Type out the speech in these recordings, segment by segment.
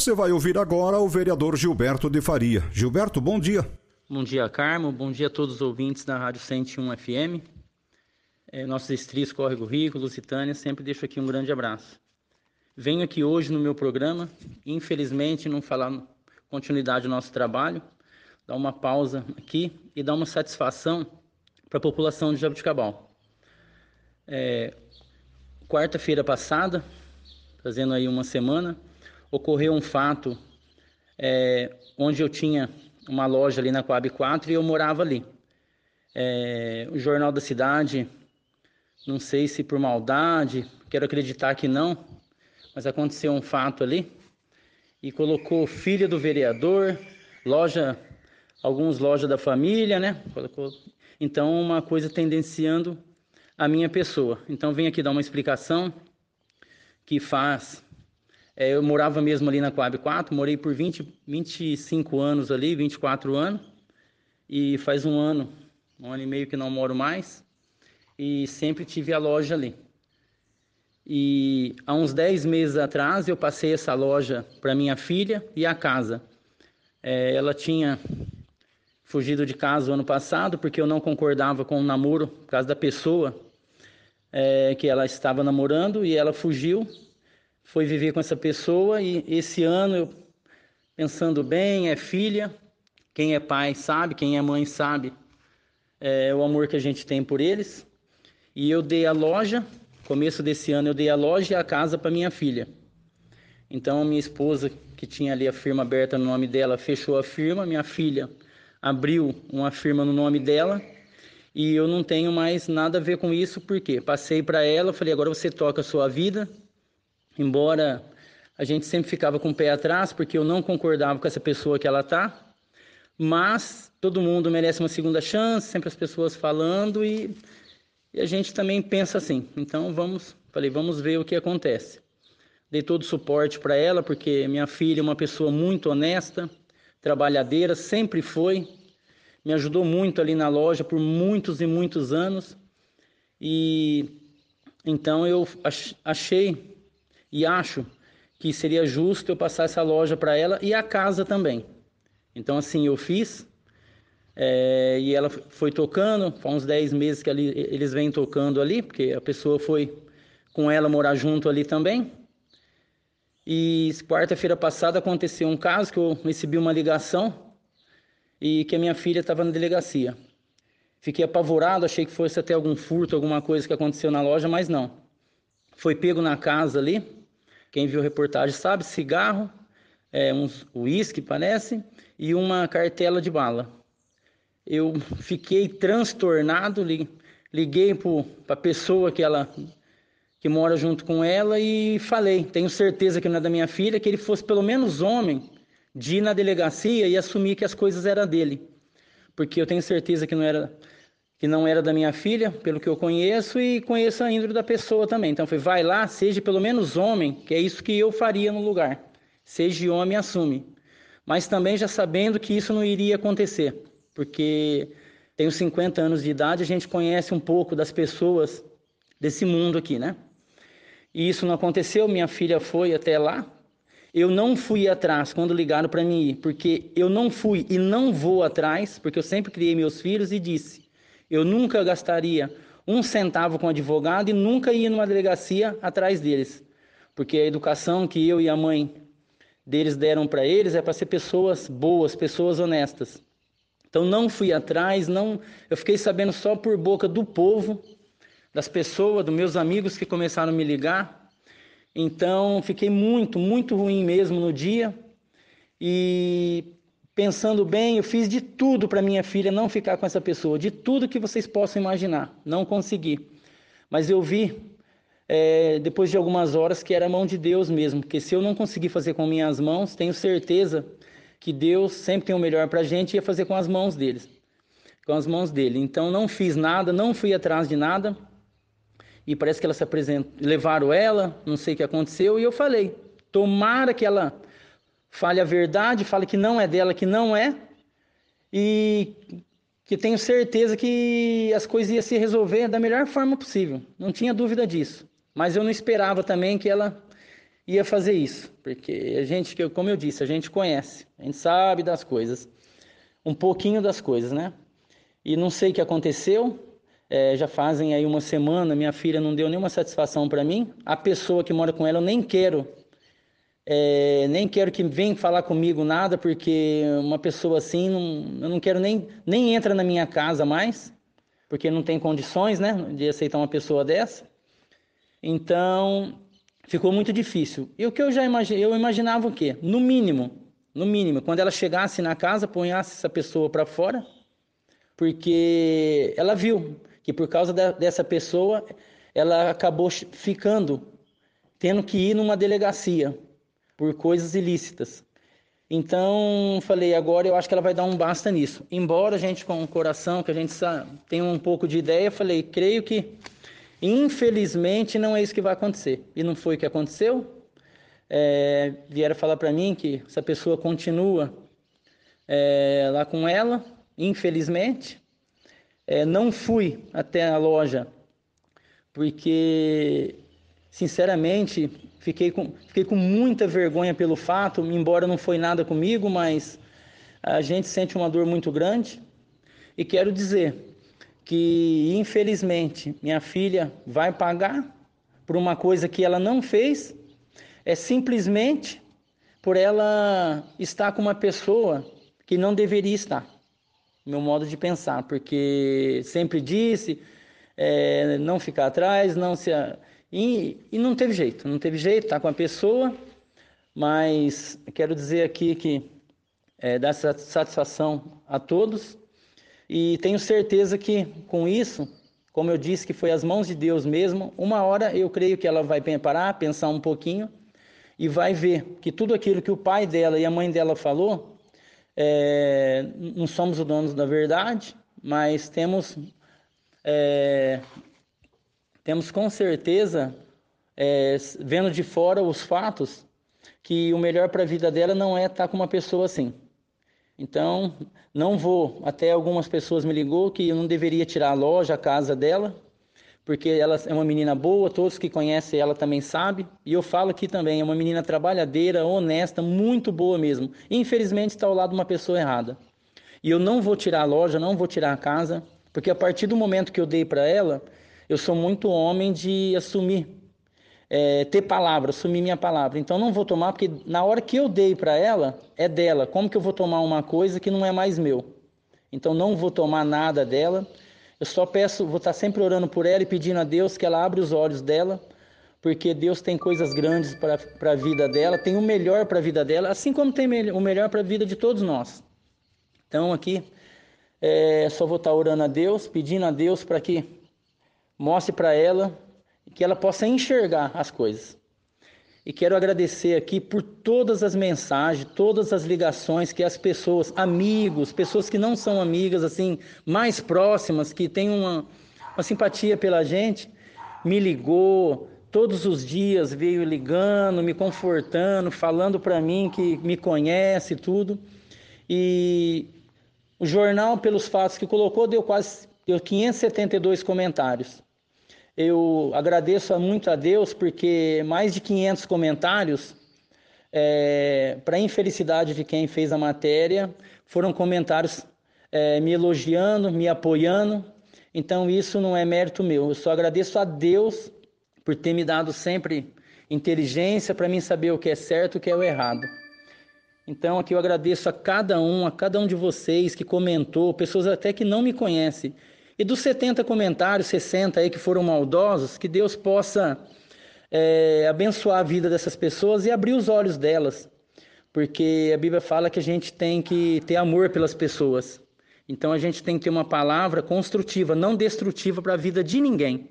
Você vai ouvir agora o vereador Gilberto de Faria. Gilberto, bom dia. Bom dia, Carmo. Bom dia a todos os ouvintes da Rádio 101 FM. É, nossos distritos Córrego Rico, Lusitânia, sempre deixo aqui um grande abraço. Venho aqui hoje no meu programa, infelizmente não falar continuidade do nosso trabalho, dar uma pausa aqui e dar uma satisfação para a população de Jabuticabal. É, Quarta-feira passada, fazendo aí uma semana, ocorreu um fato é, onde eu tinha uma loja ali na Coab 4 e eu morava ali. É, o Jornal da Cidade, não sei se por maldade, quero acreditar que não, mas aconteceu um fato ali e colocou filha do vereador, loja, alguns lojas da família, né? Colocou, então uma coisa tendenciando a minha pessoa. Então venho aqui dar uma explicação que faz é, eu morava mesmo ali na Coab 4, morei por 20, 25 anos ali, 24 anos, e faz um ano, um ano e meio que não moro mais, e sempre tive a loja ali. E há uns 10 meses atrás eu passei essa loja para minha filha e a casa. É, ela tinha fugido de casa o ano passado porque eu não concordava com o namoro por causa da pessoa é, que ela estava namorando e ela fugiu foi viver com essa pessoa e esse ano eu pensando bem, é filha, quem é pai sabe, quem é mãe sabe é, o amor que a gente tem por eles. E eu dei a loja, começo desse ano eu dei a loja e a casa para minha filha. Então minha esposa, que tinha ali a firma aberta no nome dela, fechou a firma, minha filha abriu uma firma no nome dela e eu não tenho mais nada a ver com isso, porque passei para ela, falei, agora você toca a sua vida, embora a gente sempre ficava com o pé atrás, porque eu não concordava com essa pessoa que ela tá, mas todo mundo merece uma segunda chance, sempre as pessoas falando e, e a gente também pensa assim. Então vamos, falei, vamos ver o que acontece. Dei todo o suporte para ela, porque minha filha é uma pessoa muito honesta, trabalhadeira, sempre foi, me ajudou muito ali na loja por muitos e muitos anos. E então eu achei e acho que seria justo eu passar essa loja para ela e a casa também. Então, assim, eu fiz é, e ela foi tocando, há uns 10 meses que ali, eles vêm tocando ali, porque a pessoa foi com ela morar junto ali também. E quarta-feira passada aconteceu um caso que eu recebi uma ligação e que a minha filha estava na delegacia. Fiquei apavorado, achei que fosse até algum furto, alguma coisa que aconteceu na loja, mas não. Foi pego na casa ali, quem viu a reportagem sabe, cigarro, é, um uísque parece, e uma cartela de bala. Eu fiquei transtornado, liguei para a pessoa que ela que mora junto com ela e falei, tenho certeza que não é da minha filha, que ele fosse pelo menos homem de ir na delegacia e assumir que as coisas eram dele. Porque eu tenho certeza que não era que não era da minha filha, pelo que eu conheço, e conheço a índole da pessoa também. Então, foi, vai lá, seja pelo menos homem, que é isso que eu faria no lugar. Seja homem, assume. Mas também já sabendo que isso não iria acontecer, porque tenho 50 anos de idade, a gente conhece um pouco das pessoas desse mundo aqui, né? E isso não aconteceu, minha filha foi até lá. Eu não fui atrás quando ligaram para mim ir, porque eu não fui e não vou atrás, porque eu sempre criei meus filhos e disse: eu nunca gastaria um centavo com advogado e nunca ia numa delegacia atrás deles, porque a educação que eu e a mãe deles deram para eles é para ser pessoas boas, pessoas honestas. Então não fui atrás, não, eu fiquei sabendo só por boca do povo, das pessoas, dos meus amigos que começaram a me ligar. Então fiquei muito, muito ruim mesmo no dia. E pensando bem, eu fiz de tudo para minha filha não ficar com essa pessoa, de tudo que vocês possam imaginar, não consegui. Mas eu vi é, depois de algumas horas, que era a mão de Deus mesmo, porque se eu não conseguir fazer com minhas mãos, tenho certeza que Deus sempre tem o melhor para a gente e ia fazer com as mãos deles, com as mãos dele. Então não fiz nada, não fui atrás de nada. E parece que ela se apresentou, levaram ela, não sei o que aconteceu, e eu falei: tomara que ela fale a verdade, fale que não é dela, que não é, e que tenho certeza que as coisas iam se resolver da melhor forma possível. Não tinha dúvida disso. Mas eu não esperava também que ela ia fazer isso, porque a gente, como eu disse, a gente conhece, a gente sabe das coisas, um pouquinho das coisas, né? E não sei o que aconteceu, é, já fazem aí uma semana, minha filha não deu nenhuma satisfação para mim, a pessoa que mora com ela eu nem quero, é, nem quero que venha falar comigo nada, porque uma pessoa assim, não, eu não quero nem, nem entra na minha casa mais, porque não tem condições, né, de aceitar uma pessoa dessa. Então, ficou muito difícil. E o que eu já imaginei, eu imaginava o quê? No mínimo, no mínimo, quando ela chegasse na casa, ponhasse essa pessoa para fora, porque ela viu que por causa da, dessa pessoa, ela acabou ficando, tendo que ir numa delegacia por coisas ilícitas. Então, falei, agora eu acho que ela vai dar um basta nisso. Embora a gente com o coração, que a gente sabe, tenha um pouco de ideia, falei, creio que Infelizmente, não é isso que vai acontecer. E não foi o que aconteceu. É, vieram falar para mim que essa pessoa continua é, lá com ela, infelizmente. É, não fui até a loja, porque, sinceramente, fiquei com, fiquei com muita vergonha pelo fato, embora não foi nada comigo, mas a gente sente uma dor muito grande. E quero dizer, que infelizmente minha filha vai pagar por uma coisa que ela não fez, é simplesmente por ela estar com uma pessoa que não deveria estar. Meu modo de pensar, porque sempre disse é, não ficar atrás, não se. E, e não teve jeito, não teve jeito, tá com a pessoa, mas quero dizer aqui que é, dá satisfação a todos. E tenho certeza que com isso, como eu disse que foi as mãos de Deus mesmo, uma hora eu creio que ela vai parar, pensar um pouquinho e vai ver que tudo aquilo que o pai dela e a mãe dela falou, é, não somos os donos da verdade, mas temos, é, temos com certeza, é, vendo de fora os fatos, que o melhor para a vida dela não é estar com uma pessoa assim. Então, não vou. Até algumas pessoas me ligou que eu não deveria tirar a loja, a casa dela, porque ela é uma menina boa, todos que conhecem ela também sabem. E eu falo aqui também, é uma menina trabalhadeira, honesta, muito boa mesmo. Infelizmente está ao lado de uma pessoa errada. E eu não vou tirar a loja, não vou tirar a casa, porque a partir do momento que eu dei para ela, eu sou muito homem de assumir é, ter palavra, assumir minha palavra. Então não vou tomar, porque na hora que eu dei para ela, é dela. Como que eu vou tomar uma coisa que não é mais meu? Então não vou tomar nada dela. Eu só peço, vou estar sempre orando por ela e pedindo a Deus que ela abra os olhos dela, porque Deus tem coisas grandes para a vida dela, tem o melhor para a vida dela, assim como tem o melhor para a vida de todos nós. Então aqui é, só vou estar orando a Deus, pedindo a Deus para que mostre para ela que ela possa enxergar as coisas. E quero agradecer aqui por todas as mensagens, todas as ligações que as pessoas, amigos, pessoas que não são amigas, assim, mais próximas, que têm uma, uma simpatia pela gente, me ligou, todos os dias veio ligando, me confortando, falando para mim que me conhece tudo. E o jornal, pelos fatos que colocou, deu quase deu 572 comentários. Eu agradeço muito a Deus porque mais de 500 comentários, é, para infelicidade de quem fez a matéria, foram comentários é, me elogiando, me apoiando. Então isso não é mérito meu. Eu só agradeço a Deus por ter me dado sempre inteligência para mim saber o que é certo e o que é o errado. Então aqui eu agradeço a cada um, a cada um de vocês que comentou, pessoas até que não me conhecem e dos 70 comentários, 60 aí que foram maldosos, que Deus possa é, abençoar a vida dessas pessoas e abrir os olhos delas. Porque a Bíblia fala que a gente tem que ter amor pelas pessoas. Então a gente tem que ter uma palavra construtiva, não destrutiva para a vida de ninguém.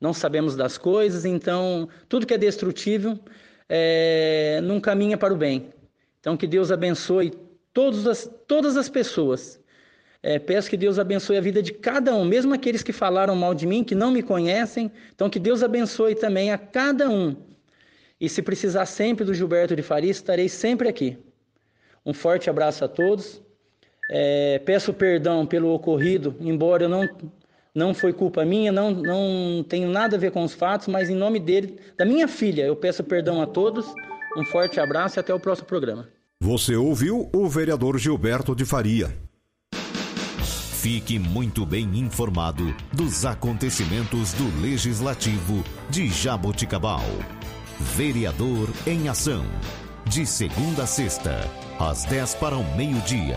não sabemos das coisas, então tudo que é destrutível é, não caminha para o bem. Então que Deus abençoe todas as, todas as pessoas. É, peço que Deus abençoe a vida de cada um, mesmo aqueles que falaram mal de mim, que não me conhecem. Então que Deus abençoe também a cada um. E se precisar sempre do Gilberto de Faria, estarei sempre aqui. Um forte abraço a todos. É, peço perdão pelo ocorrido, embora eu não não foi culpa minha, não, não tenho nada a ver com os fatos, mas em nome dele, da minha filha, eu peço perdão a todos. Um forte abraço e até o próximo programa. Você ouviu o vereador Gilberto de Faria. Fique muito bem informado dos acontecimentos do Legislativo de Jaboticabal. Vereador em Ação. De segunda a sexta, às 10 para o meio-dia.